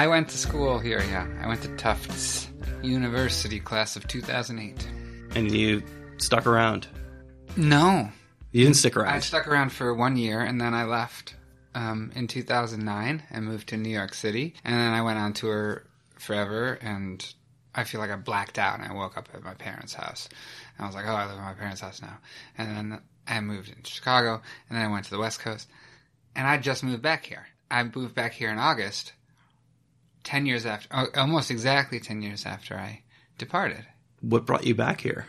I went to school here, yeah. I went to Tufts University, class of 2008. And you stuck around. No. You didn't stick around? I stuck around for one year and then I left um, in 2009 and moved to New York City. And then I went on tour forever and I feel like I blacked out and I woke up at my parents' house. And I was like, oh, I live at my parents' house now. And then I moved into Chicago and then I went to the West Coast. And I just moved back here. I moved back here in August, 10 years after, oh, almost exactly 10 years after I departed. what brought you back here?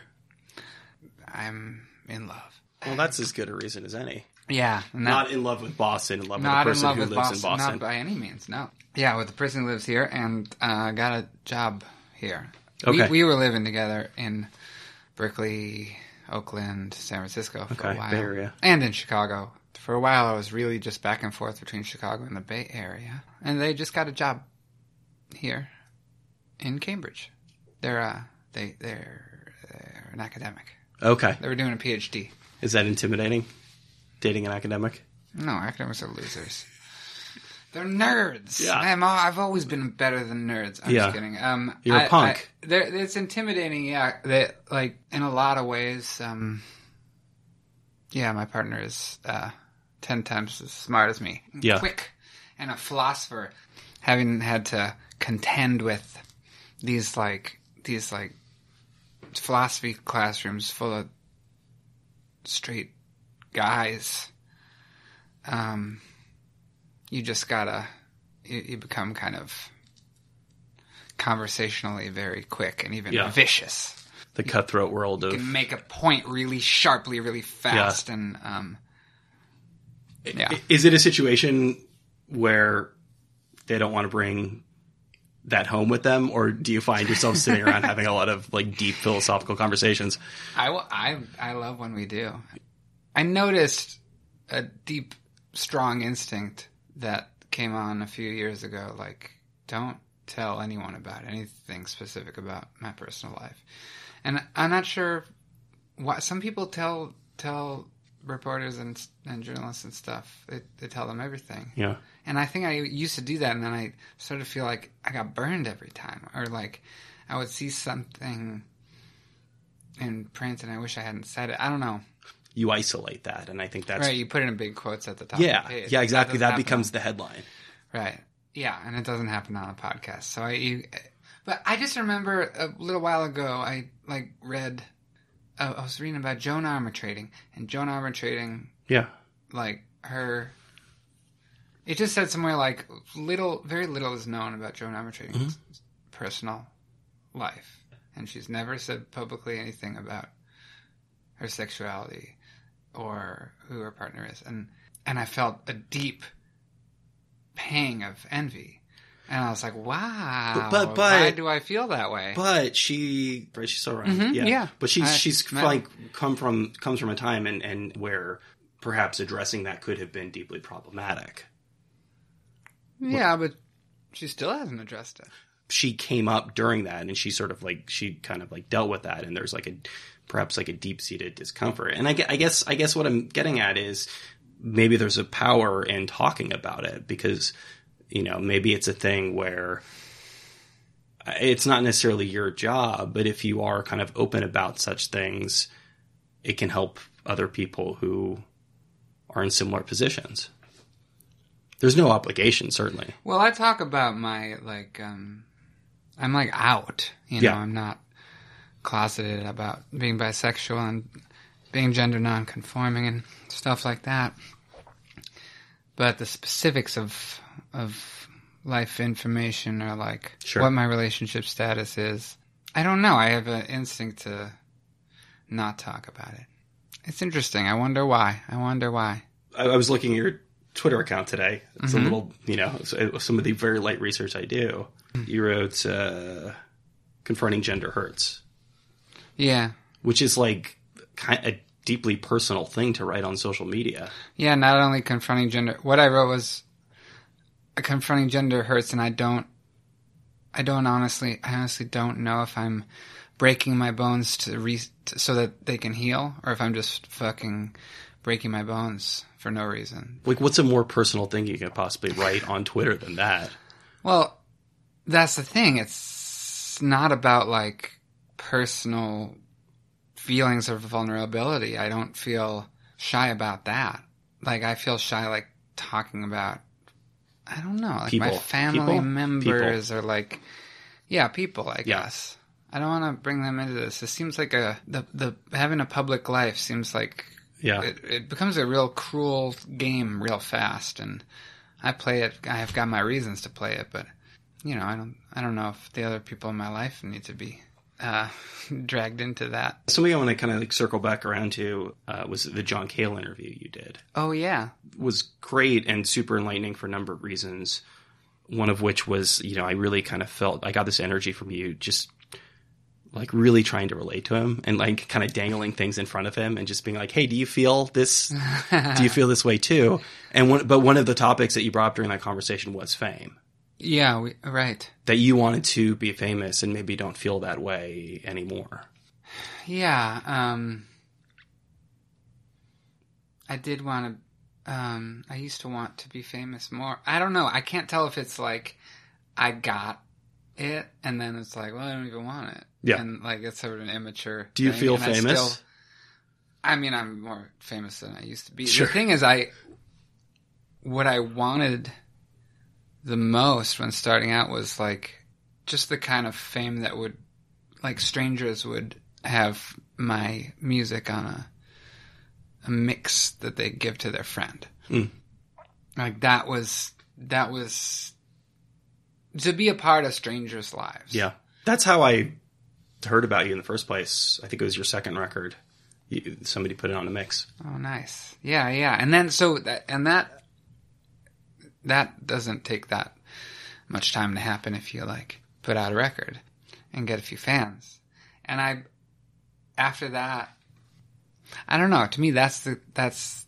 I'm in love. Well, that's as good a reason as any. Yeah. and that- Not in love with Boston, in love with not the in person love who with lives Boston, in Boston. not by any means. No. Yeah, with the person who lives here, and uh, got a job here. Okay. We, we were living together in Berkeley, Oakland, San Francisco for Okay, a while, Bay Area. and in Chicago. For a while, I was really just back and forth between Chicago and the Bay Area, and they just got a job here in Cambridge. They're uh, they they're, they're an academic. okay. They were doing a PhD. Is that intimidating? Dating an academic? No, academics are losers. They're nerds. Yeah. I'm, al- I've always been better than nerds. I'm Yeah. just kidding. Um, You're a a punk. they're, it's intimidating, yeah. They, like, in a lot of ways, um, yeah, my partner is uh, ten times as smart as me. Yeah. Quick and a philosopher. Having had to contend with these, like, these, like, philosophy classrooms full of straight guys um, you just gotta you, you become kind of conversationally very quick and even Yeah. vicious. The cutthroat world You of can make a point really sharply, really fast, and um, yeah, Is it a situation where they don't want to bring that home with them, or do you find yourself sitting around having a lot of like deep philosophical conversations? I I I love when we do. I noticed a deep, strong instinct that came on a few years ago. Like, don't tell anyone about anything specific about my personal life. And I'm not sure why some people tell tell reporters and and journalists and stuff. They, they tell them everything. Yeah, And I think I used to do that, and then I started to feel like I got burned every time, or like I would see something in print, and I wish I hadn't said it. I don't know. you isolate that, and I think that's right? You put it in big quotes at the top. yeah, of the page. yeah, exactly. That, happen becomes the headline. right. Yeah, and it doesn't happen on a podcast. So I, you, but I just remember a little while ago, I like read. Uh, I was reading about Joan Armatrading, and Joan Armatrading Yeah, like her it just said somewhere like little very little is known about joan armatrading's personal life and she's never said publicly anything about her sexuality or who her partner is and and i felt a deep pang of envy and i was like wow But- but- why do i feel that way but she, right, she's so right. Mhm, yeah. yeah. but she's I- she's like come from comes from a time and and where perhaps addressing that could have been deeply problematic. Yeah but she still hasn't addressed it. She came up during that and she sort of like she kind of like dealt with that and there's like a perhaps like a deep-seated discomfort. And I, I guess i guess what i'm getting at is maybe there's a power in talking about it because you know maybe it's a thing where it's not necessarily your job but if you are kind of open about such things it can help other people who are in similar positions there's no obligation certainly Well, I talk about my like um I'm like out, you know, Yeah. I'm not closeted about being bisexual and being gender nonconforming and stuff like that. But the specifics of of life information or like Sure. what my relationship status is. I don't know. I have an instinct to not talk about it. It's interesting. I wonder why. I wonder why. I, I was looking at your Twitter account today. It's Mm-hmm. a little, you know, it was some of the very light research I do. Mm. You wrote uh, "Confronting Gender Hurts," Yeah. which is like a deeply personal thing to write on social media. Yeah, not only confronting gender. What I wrote was uh, confronting gender hurts, and I don't. I don't honestly. I honestly don't know if I'm breaking my bones to re to, so that they can heal, or if I'm just fucking breaking my bones for no reason. Like, what's a more personal thing you could possibly write on Twitter than that? Well, that's the thing. It's not about like personal feelings of vulnerability. I don't feel shy about that. Like I feel shy like talking about I don't know, like my People. family People? members or like yeah, people, I Yeah. guess. I don't want to bring them into this. It seems like a the the having a public life seems like Yeah. it, it becomes a real cruel game real fast and I play it I have got my reasons to play it but you know I don't I don't know if the other people in my life need to be uh, dragged into that Something I want to kind of like circle back around to uh, was the John Cale interview you did. oh yeah was great and super enlightening for a number of reasons. One of which was, you know, I really kind of felt I got this energy from you just like really trying to relate to him and like kind of dangling things in front of him and just being like, "Hey, do you feel this? do you feel this way too?" And one, but one of the topics that you brought up during that conversation was fame. yeah we, right That you wanted to be famous and maybe don't feel that way anymore. yeah um I did want to um I used to want to be famous more I don't know I can't tell if it's like I got it and then it's like well I don't even want it Yeah. and like it's sort of an immature Do you thing, feel and I famous? still- I mean, I'm more famous than I used to be. Sure. The thing is, I what I wanted the most when starting out was like just the kind of fame that would, like, strangers would have my music on a a mix that they give to their friend. Mm. Like that was that was to be a part of strangers' lives. Yeah. That's how I heard about you in the first place. I think it was your second record. You, somebody put it on a mix. Oh, nice. Yeah, yeah. And then so that and that that doesn't take that much time to happen if you like put out a record and get a few fans. And I after that I don't know, to me that's the that's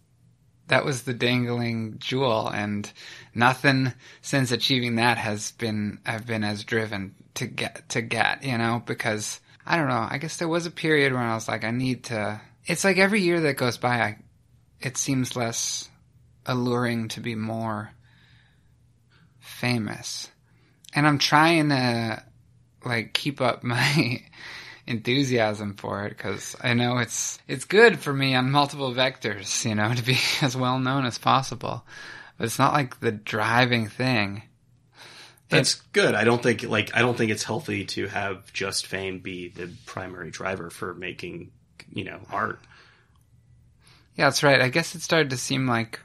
that was the dangling jewel and nothing since achieving that has been I've been as driven to get to get, you know, because I don't know, I guess there was a period when I was like I need to it's like every year that goes by I it seems less alluring to be more famous. And I'm trying to like keep up my enthusiasm for it because I know it's it's good for me on multiple vectors, you know, to be as well known as possible. But it's not like the driving thing. That's good. I don't think like I don't think it's healthy to have just fame be the primary driver for making, you know, art. Yeah, that's right. I guess it started to seem like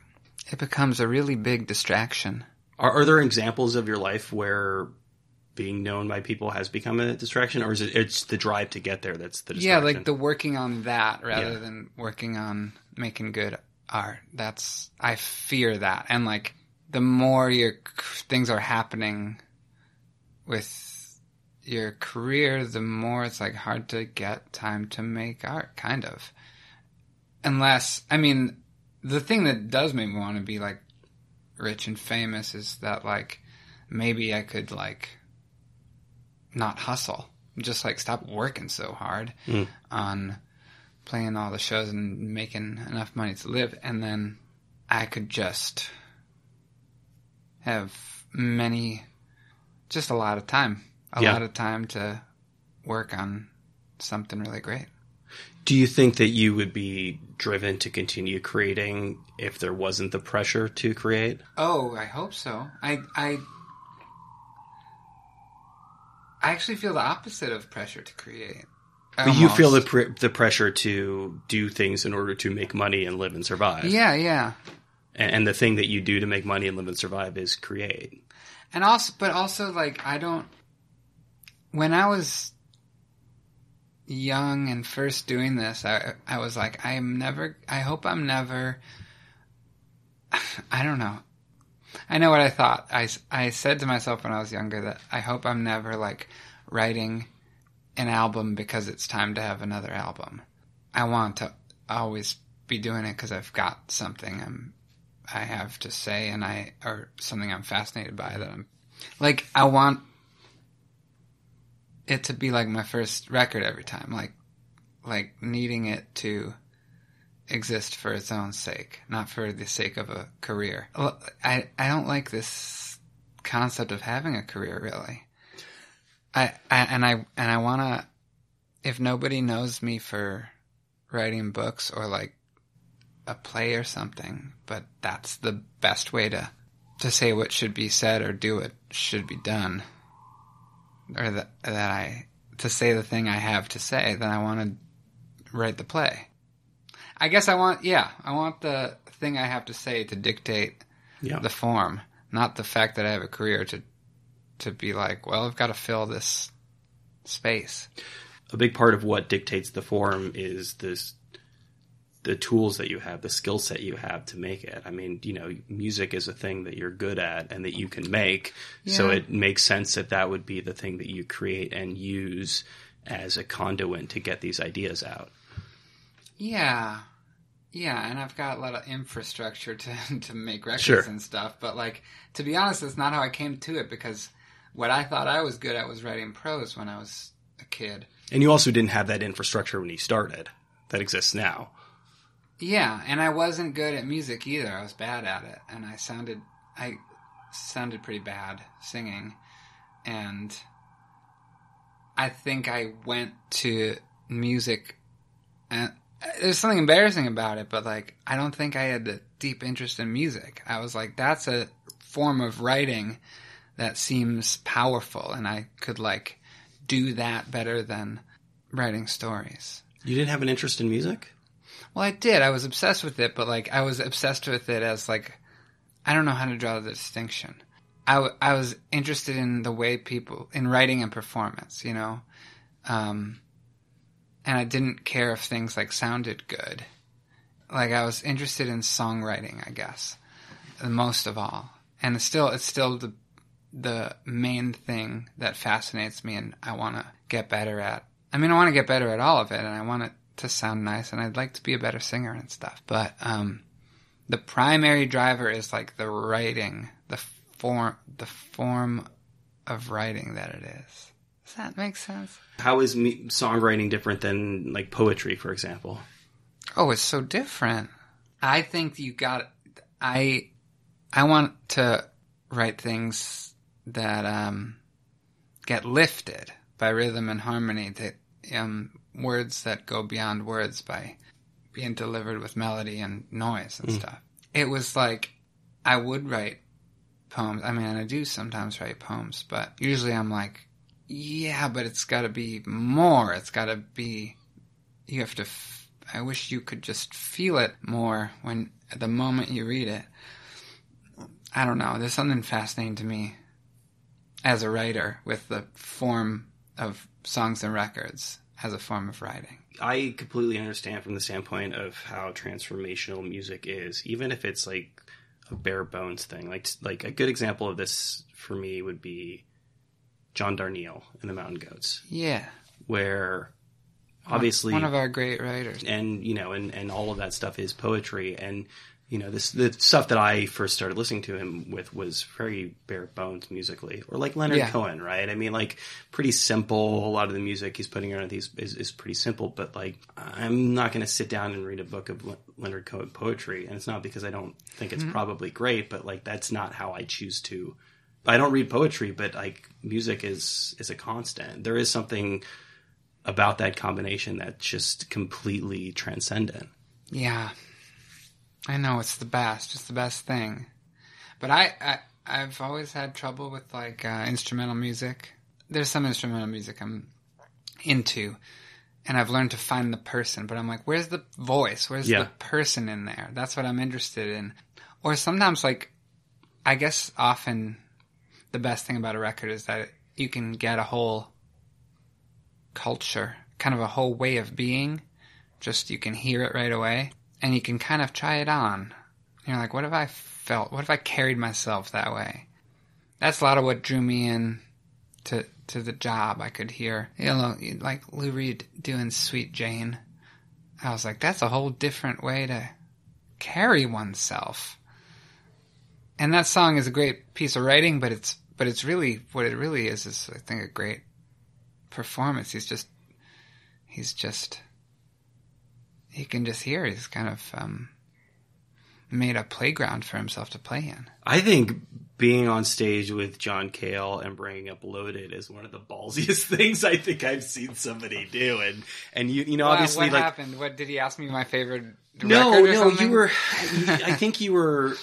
it becomes a really big distraction. Are, are there examples of your life where being known by people has become a distraction, or is it it's the drive to get there that's the Yeah, like the working on that rather Yeah. than working on making good art. That's I fear that, and like the more your things are happening with your career, the more it's like hard to get time to make art. Kind of, unless I mean, the thing that does make me want to be like rich and famous is that like maybe I could like not hustle, just like stop working so hard Mm. on playing all the shows and making enough money to live, and then I could just have many, just a lot of time, a Yeah. lot of time to work on something really great. Do you think that you would be driven to continue creating if there wasn't the pressure to create? Oh, I hope so. I I I actually feel the opposite of pressure to create. But you feel the pr- the pressure to do things in order to make money and live and survive. yeah, yeah. And, and the thing that you do to make money and live and survive is create. And also, but also, like, I don't. When I was young and first doing this, I I was like, I'm never. I hope I'm never. I don't know. I know what I thought. I, I said to myself when I was younger that I hope I'm never like writing an album because it's time to have another album. I want to always be doing it because I've got something I'm I have to say and I or something I'm fascinated by that I'm like I want it to be like my first record every time like like needing it to exist for its own sake not for the sake of a career I I don't like this concept of having a career really I, I and I and I want to if nobody knows me for writing books or like a play or something, but that's the best way to to say what should be said or do what should be done, or that that I to say the thing I have to say, then I want to write the play. I guess I want yeah, I want the thing I have to say to dictate Yeah. the form, not the fact that I have a career to to be like, well, I've got to fill this space. a big part of what dictates the form is this the tools that you have, the skill set you have to make it. I mean, you know, music is a thing that you're good at and that you can make. So it makes sense that that would be the thing that you create and use as a conduit to get these ideas out. Yeah. Yeah, and I've got a lot of infrastructure to to make records Sure. and stuff, but like to be honest, that's not how I came to it because what I thought I was good at was writing prose when I was a kid. And you also didn't have that infrastructure when you started that exists now. Yeah, and I wasn't good at music either. I was bad at it, and I sounded I sounded pretty bad singing, and I think I went to music. And uh, there's something embarrassing about it, but like I don't think I had a deep interest in music. I was like, that's a form of writing that seems powerful, and I could like do that better than writing stories. You didn't have an interest in music? Well, I did. I was obsessed with it, but like I was obsessed with it as like I don't know how to draw the distinction. I, w- I was interested in the way people in writing and performance, you know, um, and I didn't care if things like sounded good. Like I was interested in songwriting, I guess, most of all, and it's still it's still the the main thing that fascinates me, and I want to get better at. I mean, I want to get better at all of it, and I want it to sound nice, and I'd like to be a better singer and stuff. But um, the primary driver is like the writing, the form, the form of writing that it is. Does that make sense? How is me- songwriting different than like poetry, for example? Oh, it's so different. I think you got. I I want to write things that um, get lifted by rhythm and harmony. That um, words that go beyond words by being delivered with melody and noise and stuff. It was like I would write poems. I mean, I do sometimes write poems, but usually I'm like, yeah, but it's got to be more. It's got to be. You have to. F- I wish you could just feel it more when at the moment you read it. I don't know. There's something fascinating to me as a writer with the form of songs and records as a form of writing. I completely understand from the standpoint of how transformational music is, even if it's like a bare bones thing. Like like a good example of this for me would be John Darnielle and the Mountain Goats, Yeah. where obviously one of our great writers. and you know and and all of that stuff is poetry and you know this the stuff that I first started listening to him with was very bare bones musically or like Leonard Yeah. Cohen right I mean like pretty simple a lot of the music he's putting out these is, is pretty simple but like I'm not going to sit down and read a book of Le- Leonard Cohen poetry and it's not because I don't think it's mm-hmm. probably great but like that's not how I choose to I don't read poetry but like music is is a constant there is something about that combination that's just completely transcendent. Yeah. I know it's the best. It's the best thing. But I, I I've always had trouble with like uh, instrumental music. There's some instrumental music I'm into, and I've learned to find the person. But I'm like, where's the voice? Where's Yeah. the person in there? That's what I'm interested in. Or sometimes, like, I guess often the best thing about a record is that you can get a whole culture, kind of a whole way of being. Just you can hear it right away, and you can kind of try it on. You're like, what if I felt? What if I carried myself that way? That's a lot of what drew me in to to the job. I could hear, you know, like Lou Reed doing "Sweet Jane." I was like, that's a whole different way to carry oneself. And that song is a great piece of writing, but it's but it's really what it really is is I think a great performance. He's just he's just he can just hear. He's kind of um, made a playground for himself to play in. I think being on stage with John Cale and bringing up Loaded is one of the ballsiest things I think I've seen somebody do. And and you you know Well, obviously what like happened? What did he ask me? My favorite no no something? you were I think you were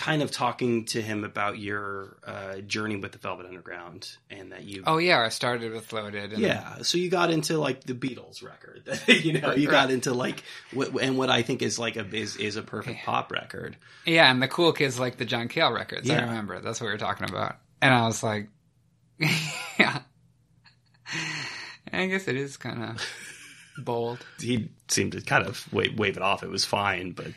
kind of talking to him about your uh, journey with the Velvet Underground and that you Oh yeah, I started with Loaded. And Yeah, so you got into like the Beatles record, you know, you got into like what and what I think is like a is is a perfect pop record. Yeah, and the cool kids like the John Cale records. I remember. That's what we were talking about. And I was like, yeah. I guess it is kind of bold. He seemed to kind of wave, wave it off. It was fine, but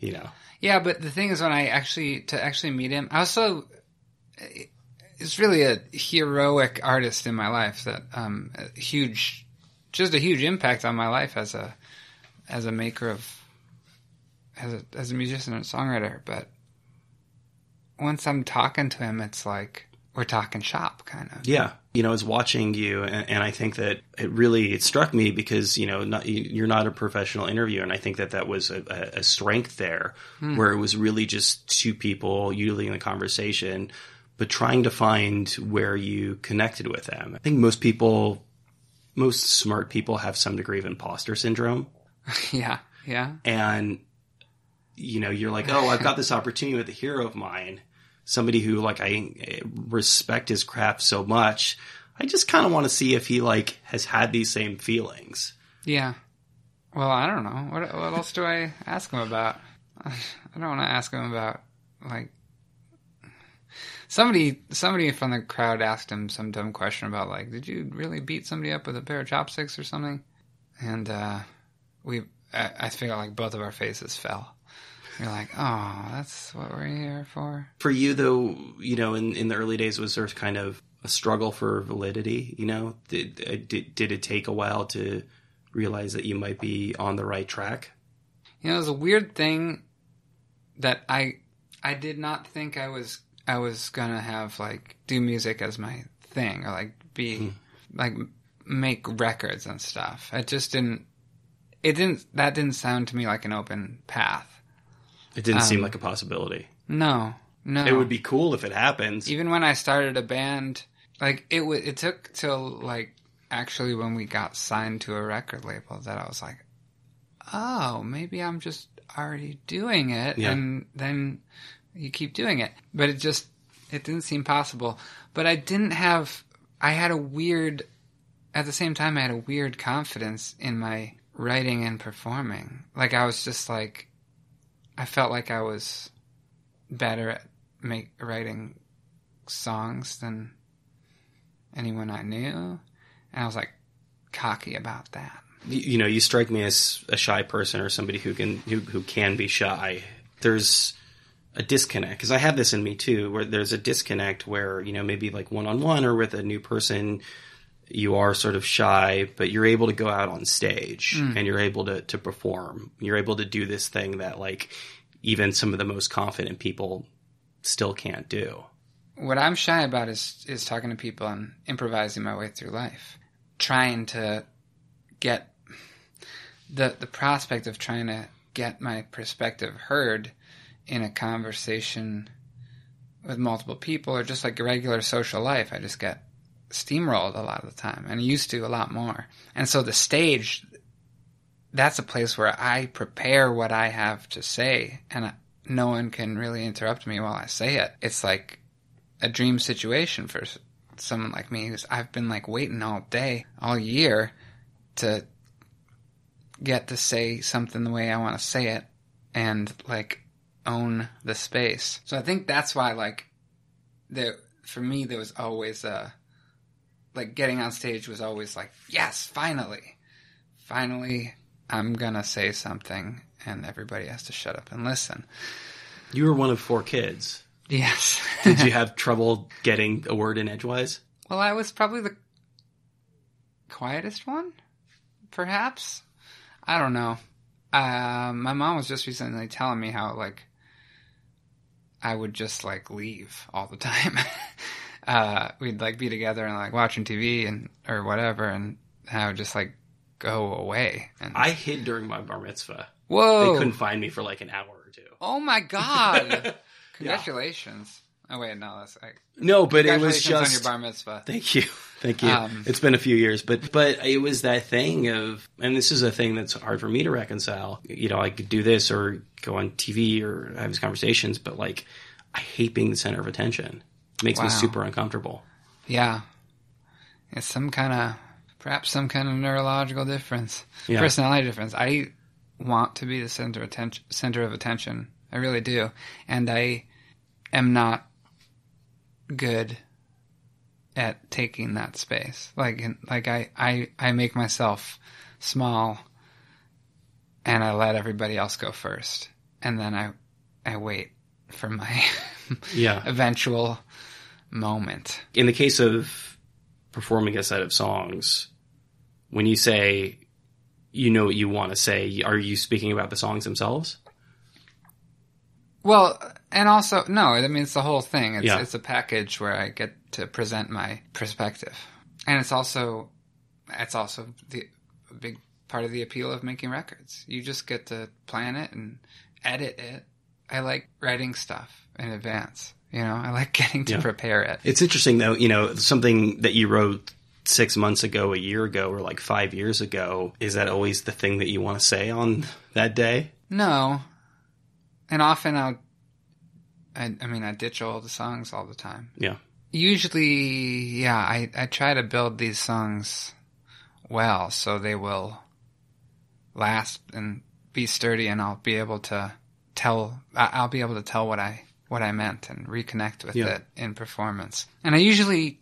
you know, Yeah, but the thing is, when I actually to actually meet him, I was so. It's really a heroic artist in my life that um, a huge, just a huge impact on my life as a, as a maker of, as a as a musician and songwriter. But once I'm talking to him, it's like we're talking shop, kind of. yeah, you know, I was watching you, and, and I think that it really it struck me because you know not, you- you're not a professional interviewer, and I think that that was a, a, strength there, hmm. where it was really just two people you leading the conversation, but trying to find where you connected with them. I think most people, most smart people, have some degree of imposter syndrome. yeah, yeah. and you know you're like oh i've got this opportunity with a hero of mine somebody who like i respect his craft so much i just kind of want to see if he like has had these same feelings Yeah. Well, I don't know. What what else do I ask him about? I don't want to ask him about like somebody somebody from the crowd asked him some dumb question about like, did you really beat somebody up with a pair of chopsticks or something? And uh, we, I, I feel like both of our faces fell. You're like, oh, that's what we're here for. for you though you know in, in the early days was there kind of a struggle for validity you know did, uh, did, did it take a while to realize that you might be on the right track You know, it was a weird thing that I I did not think I was I was gonna have like do music as my thing or like be like make records and stuff. It just didn't. It didn't. That didn't sound to me like an open path. It didn't seem Um, like a possibility No, no. it would be cool if it happens even when I started a band, like it was. It took till like actually when we got signed to a record label that I was like, oh, maybe I'm just already doing it, Yeah. and then you keep doing it. But it just it didn't seem possible. But I didn't have. I had a weird. At the same time, I had a weird confidence in my writing and performing. Like I was just like, I felt like I was better at make writing songs than anyone I knew, and I was like cocky about that. you, you know, you strike me as a shy person or somebody who can who, who can be shy. There's a disconnect because I have this in me too, where there's a disconnect where you know maybe like one on one or with a new person, you are sort of shy, but you're able to go out on stage hmm. and you're able to to perform. You're able to do this thing that like even some of the most confident people still can't do. What I'm shy about is is talking to people and improvising my way through life, trying to get the the prospect of trying to get my perspective heard in a conversation with multiple people or just like regular social life. I just get steamrolled a lot of the time and used to a lot more. And so the stage that's a place where I prepare what I have to say and no one can really interrupt me while I say it. It's like a dream situation for someone like me who's I've been like waiting all day, all year to get to say something the way I want to say it and like own the space. So I think that's why like there for me there was always a like getting on stage was always like yes, finally. Finally I'm to say something and everybody has to shut up and listen. You were one of four kids. Yes. Did you have trouble getting a word in edgewise? Well, I was probably the quietest one, perhaps. I don't know. Uh, my mom was just recently telling me how like I would just like leave all the time. uh, we'd like be together and like watching TV and or whatever, and I would just like go away. And I hid during my bar mitzvah. Whoa! They couldn't find me for like an hour or two. Oh my god! Congratulations. Oh wait, no, that's I, No, but it was congratulations on just your bar mitzvah. Thank you. Thank you. Um, it's been a few years, but but it was that thing of and this is a thing that's hard for me to reconcile. You know, I could do this or go on TV or have these conversations, but like I hate being the center of attention. It makes me super uncomfortable. Yeah, it's some kind of perhaps some kind of neurological difference, Yeah. personality difference. I want to be the center of attention. Center of attention. I really do, and I am not good at taking that space. Like, like I, I, I make myself small, and I let everybody else go first, and then I, I wait for my Yeah. eventual moment. In the case of performing a set of songs, when you say you know what you want to say, are you speaking about the songs themselves? Well, and also no, I mean it's the whole thing. It's Yeah. it's a package where I get to present my perspective, and it's also it's also the a big part of the appeal of making records. You just get to plan it and edit it. I like writing stuff in advance. You know, I like getting to Yeah. prepare it. It's interesting though, you know, something that you wrote six months ago, a year ago, or like five years ago. Is that always the thing that you want to say on that day? No, and often I'll. I, I mean, I ditch all the songs all the time. Yeah. usually yeah I, I try to build these songs well so they will last and be sturdy and i'll be able to tell I- i'll be able to tell what i what i meant and reconnect with Yeah. it in performance. And i usually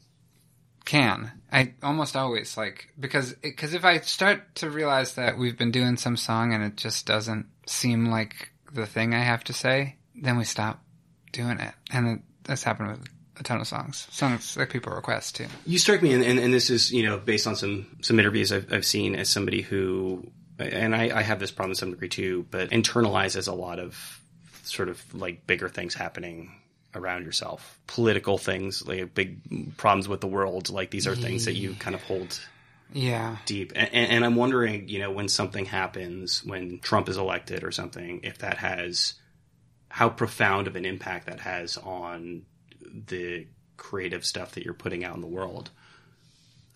can. I almost always like because because if i start to realize that we've been doing some song and it just doesn't seem like the thing i have to say then we stop doing it. And it, that's happened with a ton of songs. Songs that people request too. You strike me, and, and, and this is, you know, based on some, some interviews I've, I've seen as somebody who, and I, I have this problem to some degree too, but internalizes a lot of sort of like bigger things happening around yourself, political things, like big problems with the world. Like these are things that you kind of hold yeah deep. And, and I'm wondering, you know, when something happens, when Trump is elected or something, if that has how profound of an impact that has on the creative stuff that you're putting out in the world.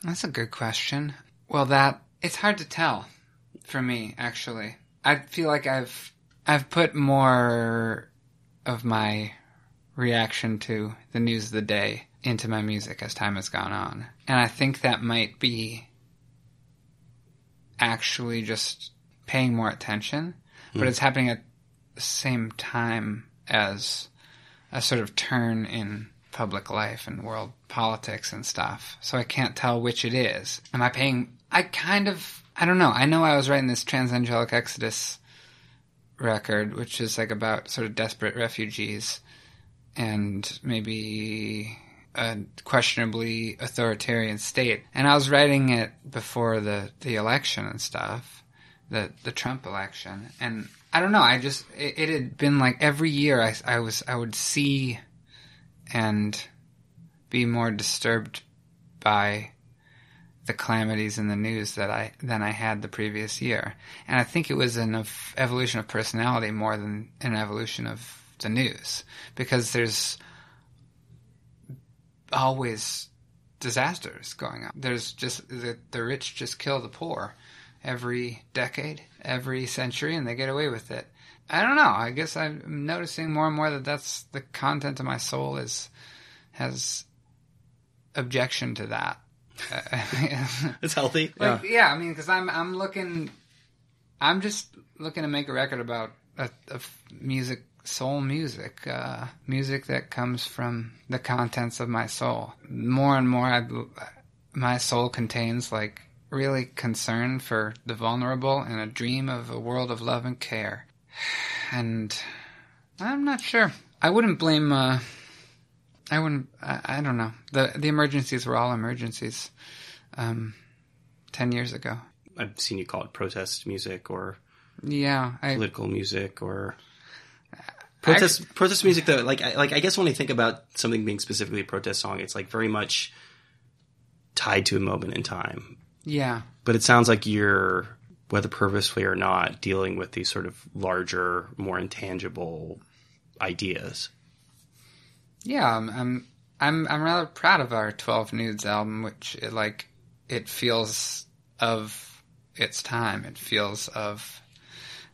That's a good question. Well, that it's hard to tell for me actually. I feel like I've I've put more of my reaction to the news of the day into my music as time has gone on. And I think that might be actually just paying more attention, but hmm. it's happening at the same time as a sort of turn in public life and world politics and stuff. So I can't tell which it is. Am I paying? I kind of, I don't know. I know I was writing this Transangelic Exodus record, which is like about sort of desperate refugees and maybe a questionably authoritarian state. And I was writing it before the, the election and stuff, the, the Trump election. And I don't know. I just, it, it had been like every year I, I was, I would see and be more disturbed by the calamities in the news that I than I had the previous year. And I think it was an ev- evolution of personality more than an evolution of the news because there's always disasters going on. There's just the, the rich just kill the poor every decade, every century, and they get away with it. I don't know. I guess I'm noticing more and more that that's the content of my soul is has objection to that. It's healthy. like, yeah. I mean, because I'm I'm looking, I'm just looking to make a record about a, a f- music, soul music, uh, music that comes from the contents of my soul. More and more, I, my soul contains like really concern for the vulnerable and a dream of a world of love and care. And I'm not sure. I wouldn't blame. Uh, I wouldn't. I, I don't know. the The emergencies were all emergencies. Um, ten years ago. I've seen you call it protest music or Yeah, I political music or protest protest music though like I, like I guess when I think about something being specifically a protest song it's like very much tied to a moment in time yeah but it sounds like you're whether purposefully or not, dealing with these sort of larger, more intangible ideas. Yeah, I'm I'm I'm, I'm rather proud of our Twelve Nudes album, which it, like it feels of its time. It feels of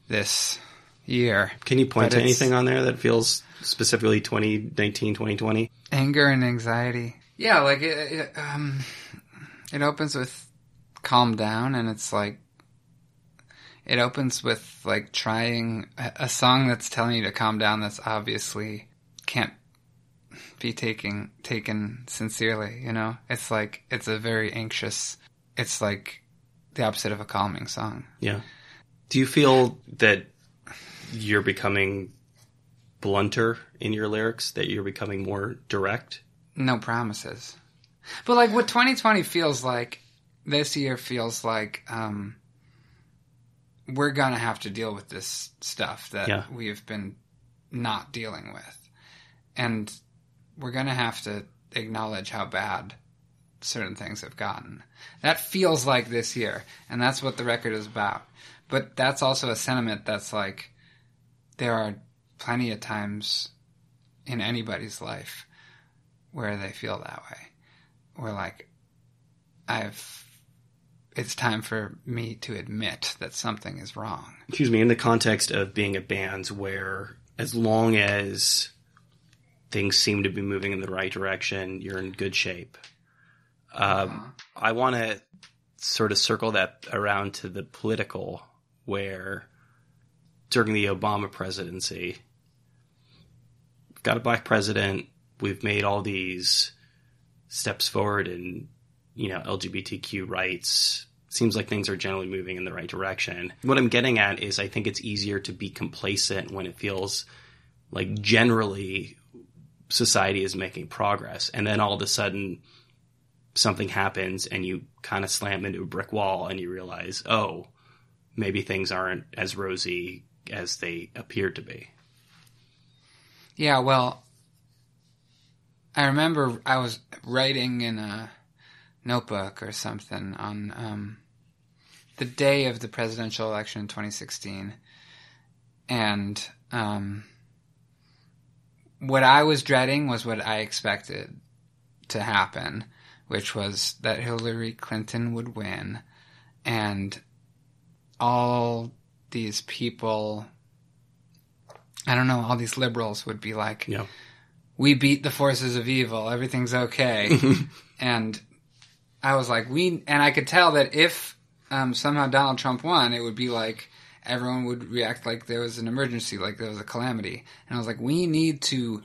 this year. Can you point But to anything on there that feels specifically 2019, 2020? anger and anxiety. Yeah, like it, it um it opens with calm down and it's like it opens with like trying a, a song that's telling you to calm down that's obviously can't be taken taken sincerely, you know? It's like it's a very anxious it's like the opposite of a calming song. Yeah. Do you feel that you're becoming blunter in your lyrics, that you're becoming more direct? no promises. But like what 2020 feels like this year feels like um we're going to have to deal with this stuff that Yeah. we've been not dealing with. And we're going to have to acknowledge how bad certain things have gotten. That feels like this year, and that's what the record is about. But that's also a sentiment that's like there are plenty of times in anybody's life where they feel that way. Where like I've it's time for me to admit that something is wrong. Excuse me, in the context of being a band where as long as things seem to be moving in the right direction, you're in good shape. Um, I want to sort of circle that around to the political, where during the Obama presidency, got a black president. We've made all these steps forward in, you know, LGBTQ rights. Seems like things are generally moving in the right direction. What I'm getting at is I think it's easier to be complacent when it feels like generally society is making progress. And then all of a sudden, something happens and you kind of slam into a brick wall and you realize, oh, maybe things aren't as rosy as they appear to be. Yeah, well, I remember I was writing in a notebook or something on um, the day of the presidential election in 2016, and um, what I was dreading was what I expected to happen, which was that Hillary Clinton would win, and all these people I don't know, all these liberals would be like, Yeah. we beat the forces of evil, everything's okay. and I was like, we, and I could tell that if um, somehow Donald Trump won, it would be like everyone would react like there was an emergency, like there was a calamity. And I was like, we need to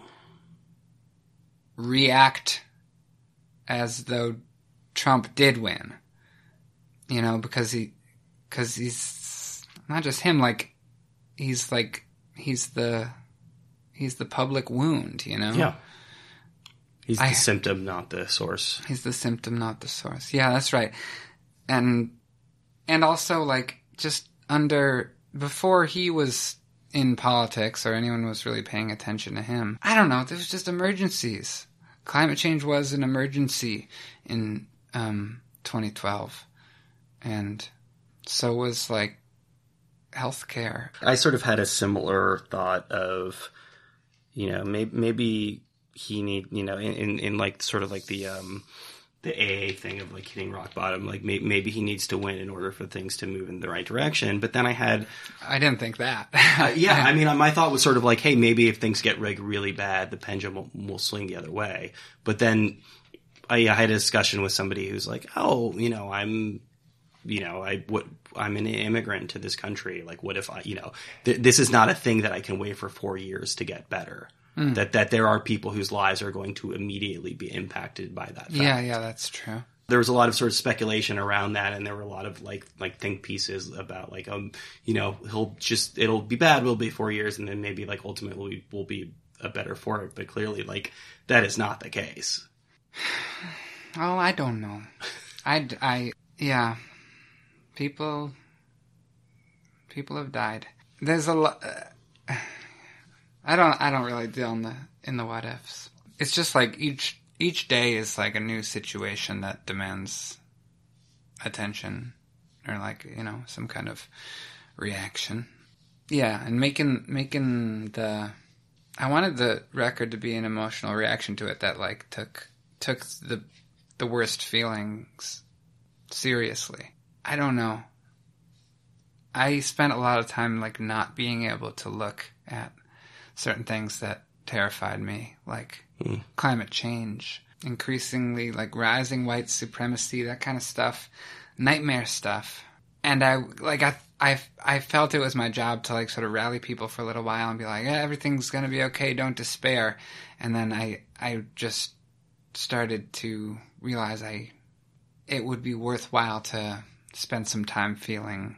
react as though Trump did win. You know, because he, because he's not just him, like, he's like, he's the, he's the public wound, you know? Yeah. He's the I- symptom, not the source. He's the symptom, not the source. Yeah, that's right. And and also like just under before he was in politics or anyone was really paying attention to him. I don't know, there was just emergencies. Climate change was an emergency in um 2012. And so was like healthcare. I sort of had a similar thought of, you know, maybe, maybe he need, you know, in, in, in like sort of like the, um, the AA thing of like hitting rock bottom, like may, maybe he needs to win in order for things to move in the right direction. But then I had, I didn't think that. uh, yeah, I mean, my thought was sort of like, hey, maybe if things get like really bad, the pendulum will, will swing the other way. But then I, I had a discussion with somebody who's like, oh, you know, I'm, you know, I what I'm an immigrant to this country. Like, what if I, you know, th- this is not a thing that I can wait for four years to get better. That that there are people whose lives are going to immediately be impacted by that. Fact. yeah, yeah, that's true. There was a lot of sort of speculation around that, and there were a lot of like like think pieces about like um you know he'll just it'll be bad, we'll be four years, and then maybe like ultimately we'll be a better for it. But clearly, like that is not the case. Oh, I don't know. I, I, yeah. People, people have died. There's a lot. Uh, I don't. I don't really deal in the in the what ifs. It's just like each each day is like a new situation that demands attention or like you know some kind of reaction. Yeah, and making making the I wanted the record to be an emotional reaction to it that like took took the the worst feelings seriously. I don't know. I spent a lot of time like not being able to look at certain things that terrified me, like Mm. climate change, increasingly like rising white supremacy, that kind of stuff, nightmare stuff. And I like I I I felt it was my job to like sort of rally people for a little while and be like, yeah, everything's gonna be okay, don't despair. And then I I just started to realize I it would be worthwhile to spend some time feeling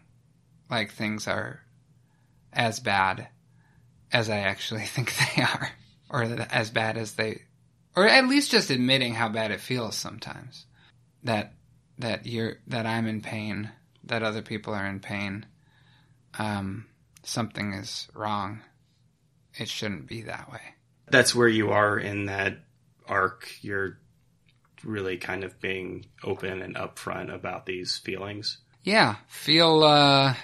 like things are as bad as I actually think they are, or as bad as they, or at least just admitting how bad it feels sometimes. That that you're that I'm in pain, that other people are in pain. Um, something is wrong. It shouldn't be that way. That's where you are in that arc. You're really kind of being open and upfront about these feelings. Yeah, feel uh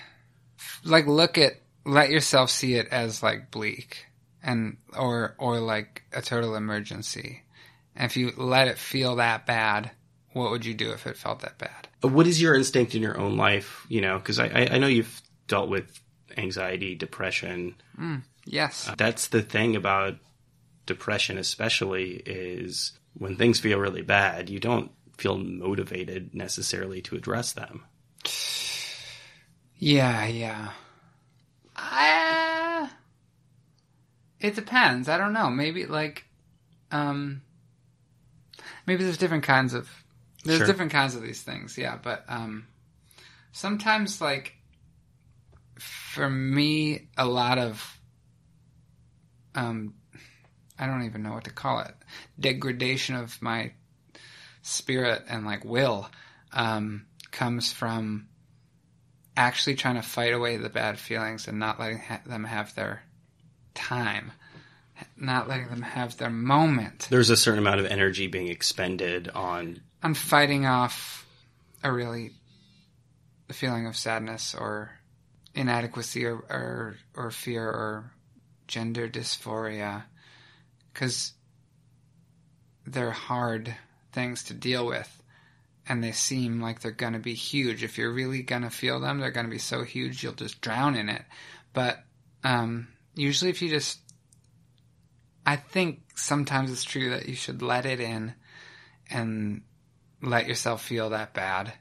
like look at let yourself see it as like bleak and or or like a total emergency. And if you let it feel that bad, what would you do if it felt that bad? What is your instinct in your own life? You know, because I, I, I know you've dealt with anxiety, depression. Hmm. Yes. Uh, that's the thing about depression, especially, is when things feel really bad, you don't feel motivated necessarily to address them. Yeah, yeah. I, it depends. I don't know. Maybe like, um, maybe there's different kinds of there's Sure. different kinds of these things. Yeah, but um, sometimes like for me, a lot of um, I don't even know what to call it. Degradation of my spirit and like will um, comes from actually trying to fight away the bad feelings and not letting ha- them have their time, not letting them have their moment. There's a certain amount of energy being expended on I'm fighting off a really feeling of sadness or inadequacy or or, or fear or gender dysphoria because they're hard things to deal with and they seem like they're going to be huge if you're really going to feel them they're going to be so huge you'll just drown in it but um, usually if you just i think sometimes it's true that you should let it in and let yourself feel that bad.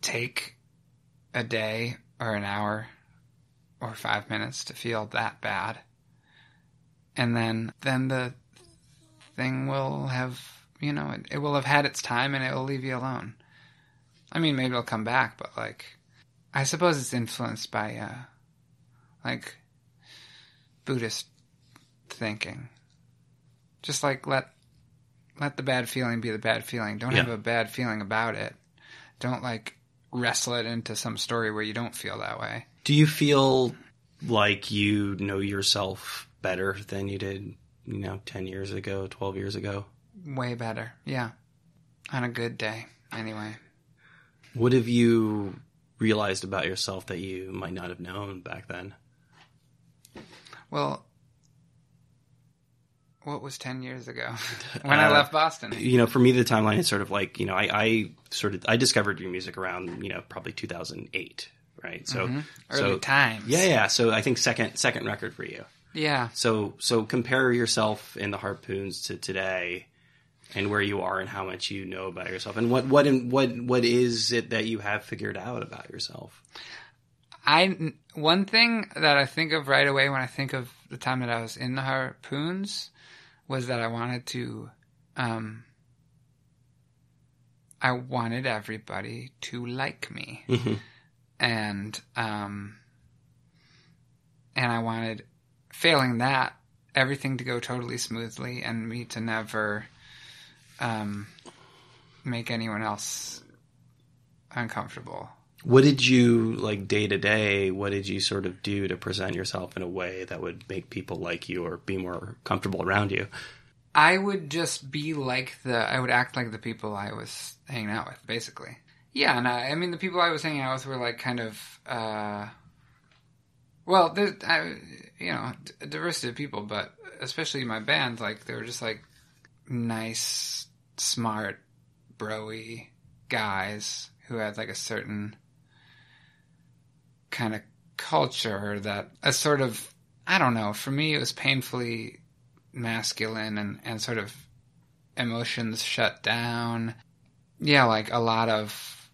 Take a day or an hour or five minutes to feel that bad. And then, then the thing will have, you know, it, it will have had its time and it will leave you alone. I mean, maybe it'll come back, but like, I suppose it's influenced by, uh, like, Buddhist thinking. Just like let let the bad feeling be the bad feeling. Don't Yeah. have a bad feeling about it. Don't like wrestle it into some story where you don't feel that way. Do you feel like you know yourself better than you did, you know, 10 years ago, 12 years ago? Way better. Yeah. On a good day. Anyway. What have you realized about yourself that you might not have known back then? Well, what was 10 years ago when I Uh, left Boston? You know, for me, the timeline is sort of like, you know, I, I sort of, I discovered your music around, you know, probably 2008, right? So, Early so times. yeah, yeah. So I think second, second record for you. Yeah. So, so compare yourself in the Harpoons to today, and where you are, and how much you know about yourself, and what what in, what what is it that you have figured out about yourself? I one thing that I think of right away when I think of the time that I was in the harpoons was that I wanted to um I wanted everybody to like me. Mhm. And um and I wanted failing that everything to go totally smoothly and me to never um make anyone else uncomfortable. What did you like day to day? What did you sort of do to present yourself in a way that would make people like you or be more comfortable around you? I would just be like the I would act like the people I was hanging out with, basically. Yeah, and I, I mean the people I was hanging out with were like kind of, uh, well, there's, I, you know, diversity of people, but especially my band, like they were just like nice, smart, broy guys who had like a certain kind of culture that a sort of I don't know. For me, it was painfully masculine and and sort of emotions shut down. Yeah, like a lot of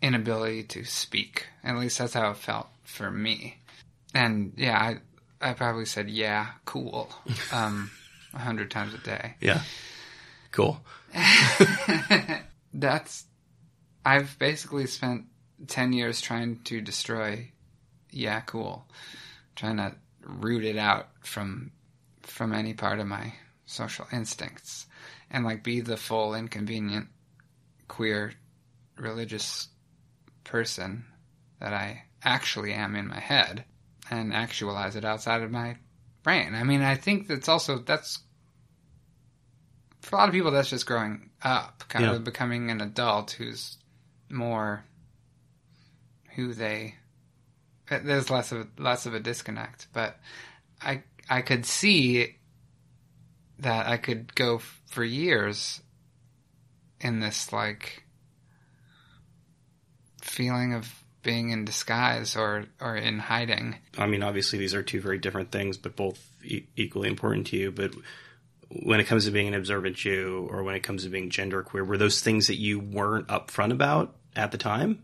inability to speak. At least that's how it felt for me. And yeah, I I probably said yeah, cool, um, a hundred times a day. Yeah. Cool. That's I've basically spent ten years trying to destroy yeah, cool. Trying to root it out from from any part of my social instincts and like be the full inconvenient queer religious person that I actually am in my head and actualize it outside of my brain. I mean, I think that's also that's for a lot of people that's just growing up, kind Yeah. of becoming an adult who's more who they uh, there's less of less of a disconnect, but I I could see that I could go f- for years in this like feeling of being in disguise or or in hiding. I mean, obviously, these are two very different things, but both e- equally important to you. But when it comes to being an observant Jew, or when it comes to being genderqueer, were those things that you weren't upfront about at the time?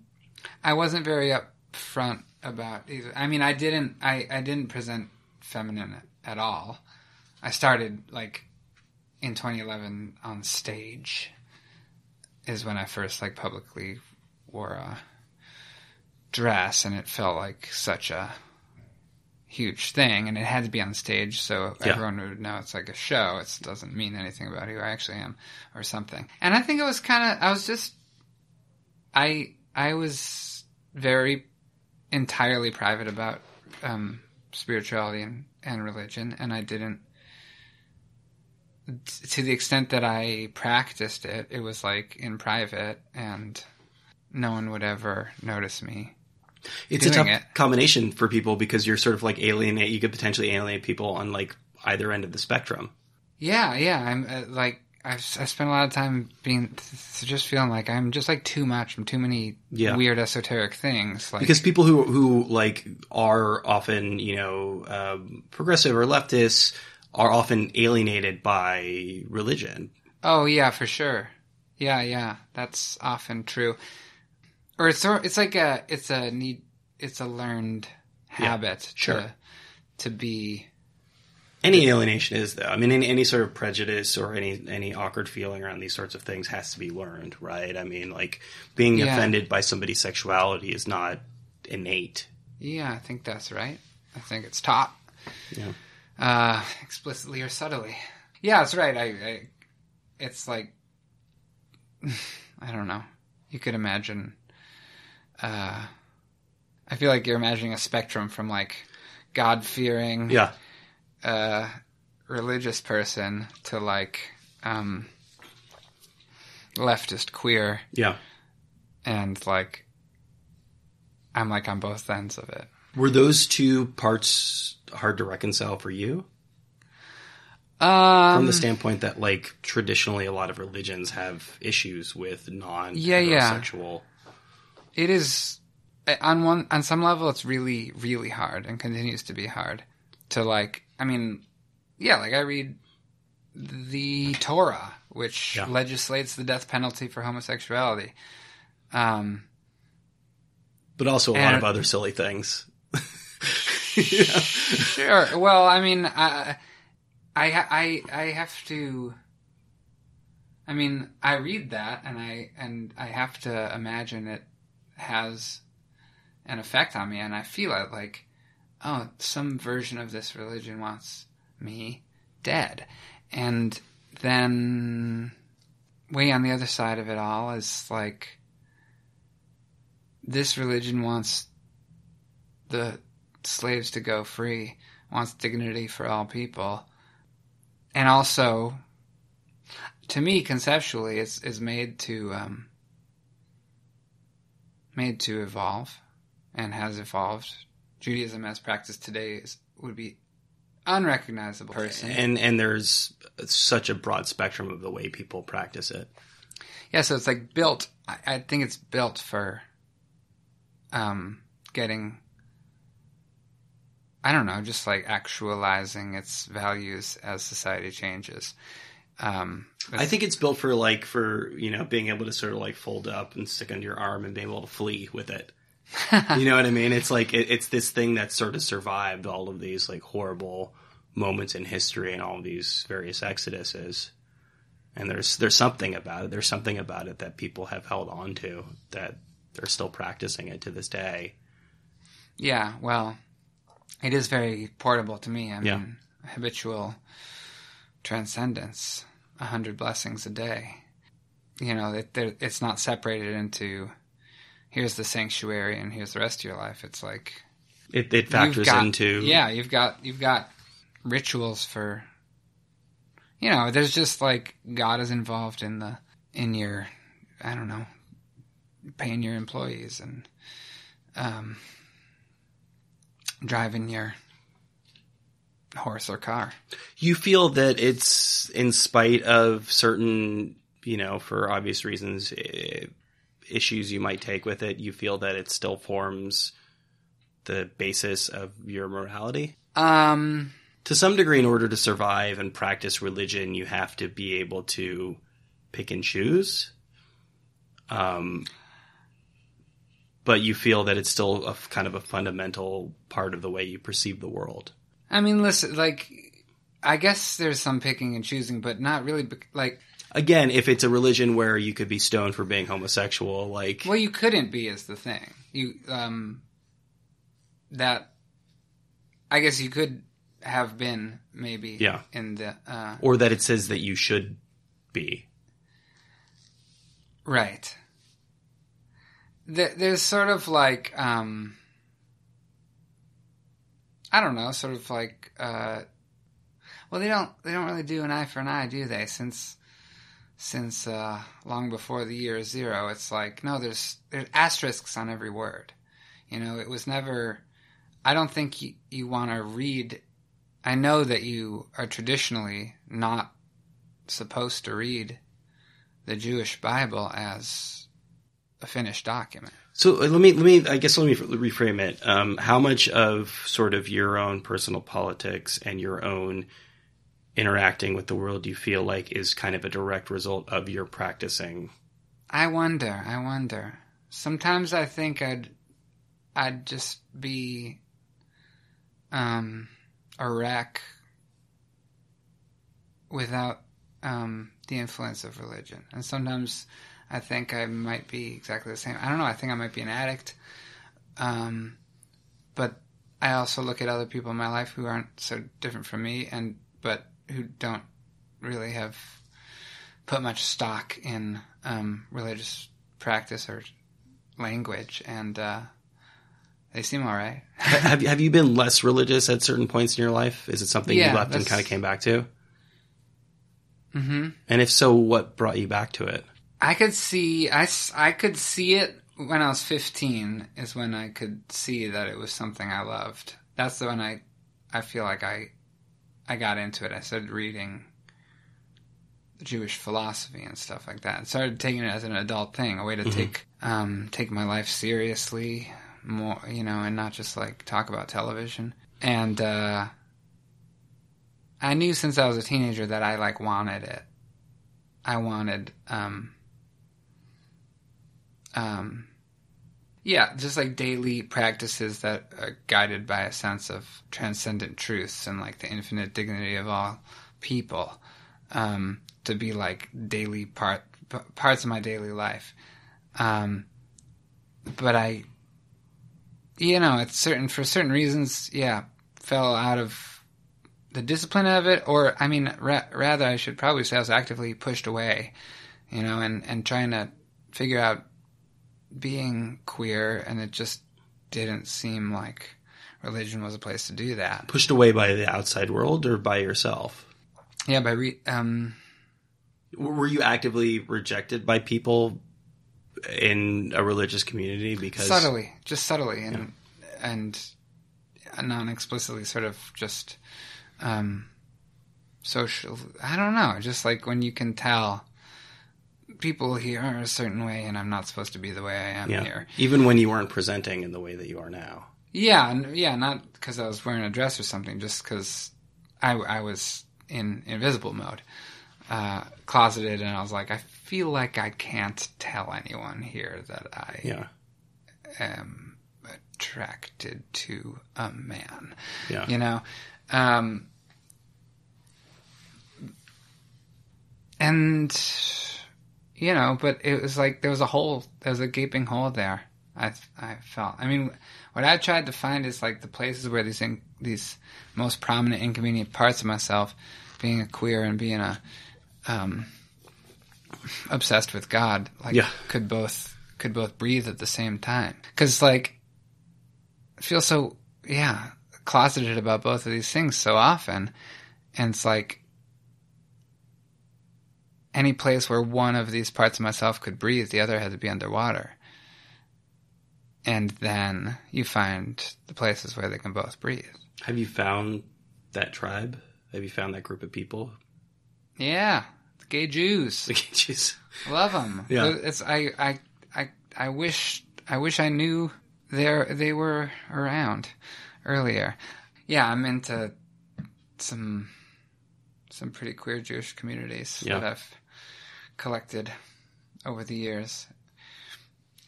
I wasn't very upfront about either. I mean, I didn't I I didn't present feminine at all. I started like in 2011 on stage is when I first like publicly wore a dress and it felt like such a huge thing and it had to be on stage so Yeah. everyone would know it's like a show it doesn't mean anything about who I actually am or something and I think it was kind of I was just I I was very entirely private about um, spirituality and, and religion, and I didn't. To the extent that I practiced it, it was like in private, and no one would ever notice me. It's a tough it. combination for people because you're sort of like alienate. You could potentially alienate people on like either end of the spectrum. Yeah, yeah. I'm uh, like I've I spent a lot of time being just feeling like I'm just like too much. I'm too many Yeah. weird esoteric things. Like because people who who like are often you know um, progressive or leftists are often alienated by religion. Oh yeah, for sure. Yeah, yeah, that's often true. Or it's it's like a it's a need it's a learned habit sure. to to be Any alienation is though. I mean, any, any sort of prejudice or any any awkward feeling around these sorts of things has to be learned, right? I mean, like being Yeah. offended by somebody's sexuality is not innate. yeah, I think that's right. I think it's taught. Yeah. Uh explicitly or subtly. Yeah, that's right. I, I it's like I don't know. You could imagine uh I feel like you're imagining a spectrum from like God fearing Yeah. uh, religious person to like um, leftist queer, Yeah. and like I'm like on both ends of it. Were those two parts hard to reconcile for you? Um, From the standpoint that, like, traditionally a lot of religions have issues with non Yeah, yeah. It is uh, on one on some level it's really really hard and continues to be hard to like. I mean, yeah, like I read the Torah, which Yeah. legislates the death penalty for homosexuality. Um, But also a lot of other silly things. yeah. Sure. Well, I mean, I, I, I, I have to. I mean, I read that, and I and I have to imagine it has an effect on me, and I feel it like, oh, some version of this religion wants me dead, and then way on the other side of it all is like, this religion wants the slaves to go free, wants dignity for all people, and also, to me, conceptually, is is made to um, made to evolve and has evolved. Judaism as practiced today is, would be unrecognizable person. And and there's such a broad spectrum of the way people practice it. Yeah, so it's like built. I, I think it's built for um, getting. I don't know, just like actualizing its values as society changes. Um, I think it's built for like for you know being able to sort of like fold up and stick under your arm and being able to flee with it. you know what I mean? It's like it, it's this thing that sort of survived all of these like horrible moments in history and all of these various exoduses. And there's there's something about it. There's something about it that people have held on to that they're still practicing it to this day. Yeah, well, it is very portable to me. I mean, Yeah. habitual transcendence, a hundred blessings a day. You know, it, it's not separated into here's the sanctuary and here's the rest of your life. It's like It it factors got- into yeah, you've got you've got rituals for you know, there's just like God is involved in the in your I don't know, paying your employees and um driving your horse or car. you feel that it's in spite of certain you know for obvious reasons issues you might take with it you feel that it still forms the basis of your morality? Um to some degree in order to survive and practice religion you have to be able to pick and choose. Um but you feel that it's still a kind of a fundamental part of the way you perceive the world I mean listen like I guess there's some picking and choosing, but not really. Like, again, if it's a religion where you could be stoned for being homosexual, like well, you couldn't be is the thing. You um, that I guess you could have been maybe Yeah. in the uh, or that it says that you should be. right. There, there's sort of like um, I don't know, sort of like uh, well, they don't they don't really do an eye for an eye, do they? Since since uh, long before the year zero, it's like no, there's there's asterisks on every word. You know, it was never. I don't think you, you want to read. I know that you are traditionally not supposed to read the Jewish Bible as a finished document. So uh, let me let me I guess let me reframe it. Um, how much of sort of your own personal politics and your own interacting with the world do you feel like is kind of a direct result of your practicing? I wonder. I wonder. Sometimes I think I'd I'd just be um a wreck without um the influence of religion. And sometimes I think I might be exactly the same. I don't know, I think I might be an addict. Um but I also look at other people in my life who aren't so different from me and but who don't really have put much stock in um, religious practice or language, and uh, they seem all right. have you- have you been less religious at certain points in your life? Is it something Yeah, you left and kind of came back to? hmm And if so, what brought you back to it? I could see I, I could see it when I was 15 is when I could see that it was something I loved. That's the when I I feel like I I got into it. I started reading Jewish philosophy and stuff like that. I started taking it as an adult thing, a way to take um, take my life seriously more, you know, and not just like talk about television. And uh, I knew since I was a teenager that I like wanted it. I wanted um, um, yeah, just like daily practices that are guided by a sense of transcendent truths and like the infinite dignity of all people, um, to be like daily part parts of my daily life. Um, but I, you know, it's certain for certain reasons, yeah, fell out of the discipline of it, or I mean, ra- rather, I should probably say I was actively pushed away, you know, and and trying to figure out being queer, and it just didn't seem like religion was a place to do that. Pushed away by the outside world or by yourself? Yeah, by re- um, Were you actively rejected by people in a religious community because subtly, just subtly, and and non explicitly, sort of just um, social. I don't know, just like when you can tell people here are a certain way, and I'm not supposed to be the way I am yeah, here. even when you weren't presenting in the way that you are now. Yeah, yeah, not because I was wearing a dress or something, just because I, I was in invisible mode, uh, closeted, and I was like, I feel like I can't tell anyone here that I Yeah, am attracted to a man. yeah, You know, um, and you know, but it was like there was a hole, there was a gaping hole there. I I felt. I mean, what I tried to find is like the places where these in, these most prominent, inconvenient parts of myself, being a queer and being a um, obsessed with God, like Yeah. could both could both breathe at the same time. Because like, I feel so yeah closeted about both of these things so often, and it's like any place where one of these parts of myself could breathe, the other had to be underwater. And then you find the places where they can both breathe. Have you found that tribe? Have you found that group of people? Yeah, the gay Jews. The gay Jews. Love them. Yeah. It's I I I I wish I wish I knew they they were around earlier. Yeah, I'm into some some pretty queer Jewish communities Yeah. that I've collected over the years.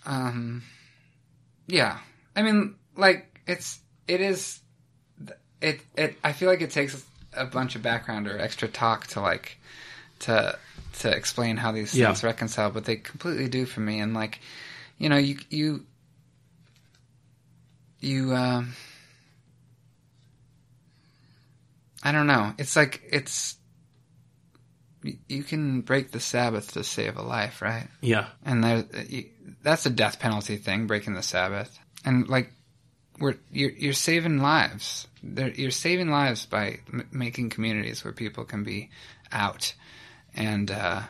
Um yeah. I mean like it's it is it it I feel like it takes a bunch of background or extra talk to like to to explain how these Yeah. things reconcile, but they completely do for me. And like, you know, you you you um, I don't know. It's like it's you, can break the Sabbath to save a life, right? Yeah, and there, that's a death penalty thing, breaking the Sabbath, and like we're you're, you're saving lives. There, you're saving lives by m- making communities where people can be out, and uh,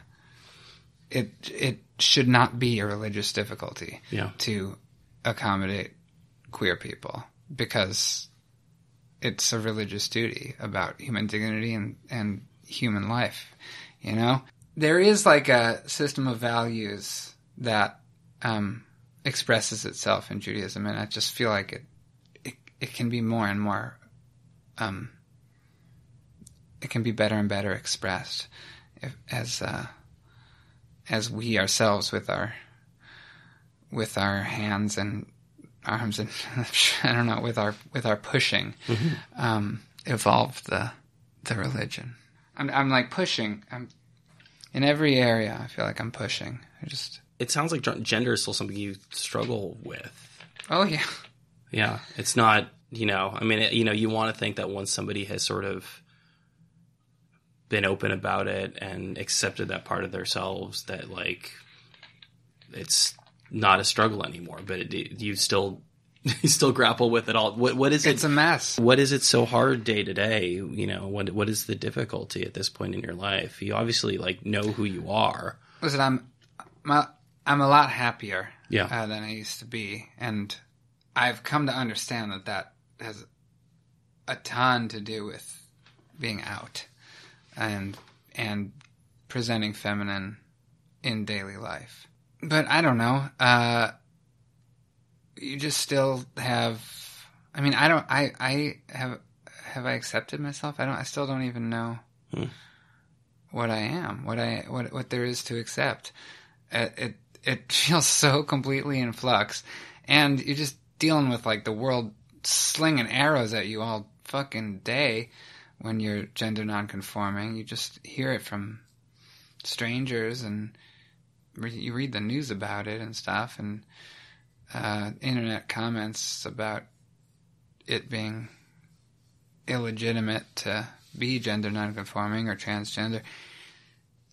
it it should not be a religious difficulty yeah, to accommodate queer people because it's a religious duty about human dignity and, and human life. You know, there is like a system of values that um, expresses itself in Judaism, and I just feel like it it, it can be more and more. Um, it can be better and better expressed if, as uh, as we ourselves with our with our hands and arms and I don't know with our with our pushing um, evolved the the religion. I'm I'm like pushing. I'm in every area. I feel like I'm pushing. I just it sounds like gender is still something you struggle with. oh yeah Yeah, it's not. You know, I mean, it, you know, you want to think that once somebody has sort of been open about it and accepted that part of themselves, that like it's not a struggle anymore. But it, you still you still grapple with it all. What what is it? it's a mess. what is it so hard day to day? You know, what what is the difficulty at this point in your life? You obviously like know who you are. Listen, I'm my, I'm a lot happier Yeah. uh, than I used to be, and I've come to understand that that has a ton to do with being out and and presenting feminine in daily life. But I don't know. Uh, you just still have. I mean, I don't. I I have have I accepted myself? I don't. I still don't even know Hmm. what I am. What I what what there is to accept. It it, it feels so completely in flux, and you're just dealing with like the world slinging arrows at you all fucking day when you're gender nonconforming. You just hear it from strangers and re- you read the news about it and stuff and uh, internet comments about it being illegitimate to be gender nonconforming or transgender.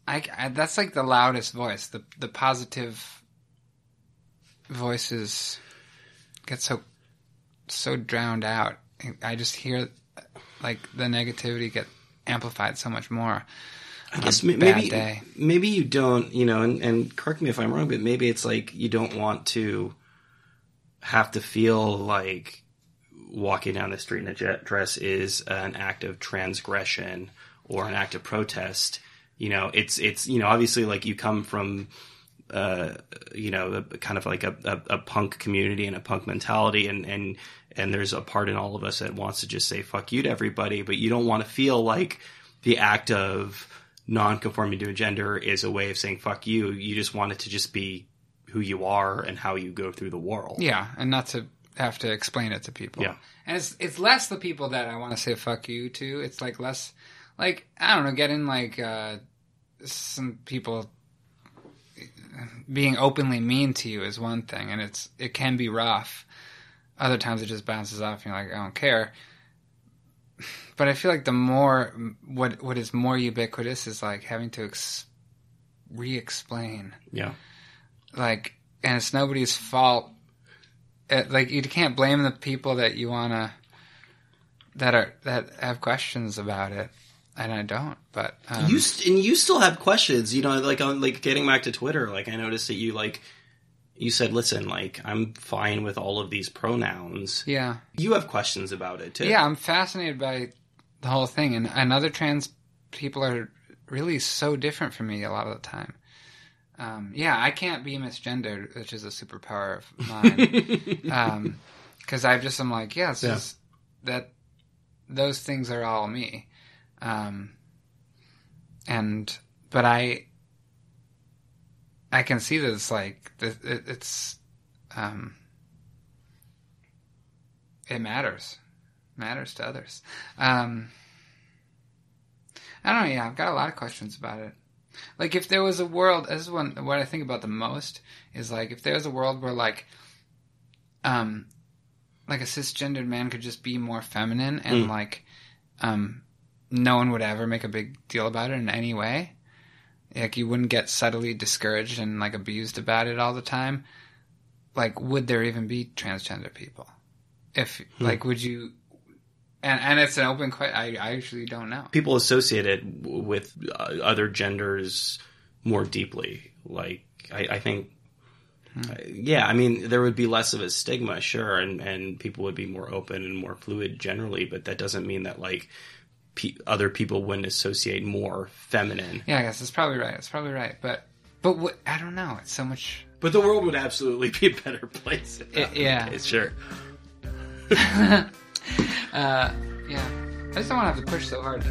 I, I- that's like the loudest voice. The the positive voices get so so drowned out. I just hear like the negativity get amplified so much more. I guess a ma- bad maybe day. maybe you don't, you know, and, and correct me if I'm wrong, but maybe it's like you don't want to have to feel like walking down the street in a dress is an act of transgression or an act of protest. You know, it's it's you know obviously like you come from uh, you know, a, kind of like a, a, a punk community and a punk mentality, and and and there's a part in all of us that wants to just say fuck you to everybody, but you don't want to feel like the act of non-conforming to a gender is a way of saying fuck you. You just want it to just be who you are and how you go through the world. Yeah, and not to have to explain it to people. Yeah. and it's it's less the people that I want to say fuck you to. It's like less, like I don't know, getting like uh, some people being openly mean to you is one thing, and it's it can be rough. Other times it just bounces off, and you're like, I don't care. But I feel like the more what what is more ubiquitous is like having to ex- re-explain Yeah. Like and it's nobody's fault it, like you can't blame the people that you want to that are that have questions about it and i don't but um, you st- and you still have questions, you know, like on like getting back to Twitter, like I noticed that you like you said, listen, like I'm fine with all of these pronouns. yeah You have questions about it too. yeah i'm fascinated by the whole thing and, and other trans people are really so different from me a lot of the time um, yeah i can't be misgendered which is a superpower of mine. Um because i just am like yeah, it's Yeah. just that those things are all me. Um and but i i can see that it's like it, it's um it matters. Matters to others. Um i don't know yeah i've got a lot of questions about it like if there was a world this is one what i think about the most is like if there was a world where like um like a cisgendered man could just be more feminine and Mm. like um no one would ever make a big deal about it in any way. Like you wouldn't get subtly discouraged and like abused about it all the time. Like would there even be transgender people? If like would you and and it's an open question I, I actually don't know People associate it with uh, other genders more deeply. Like I, I think, uh, yeah, I mean, there would be less of a stigma, sure, and and people would be more open and more fluid generally. But that doesn't mean that like pe- other people wouldn't associate more feminine. yeah i guess it's probably right it's probably right but but what i don't know it's so much But the world would absolutely be a better place. It- yeah. case, sure. uh yeah. I just don't want to have to push so hard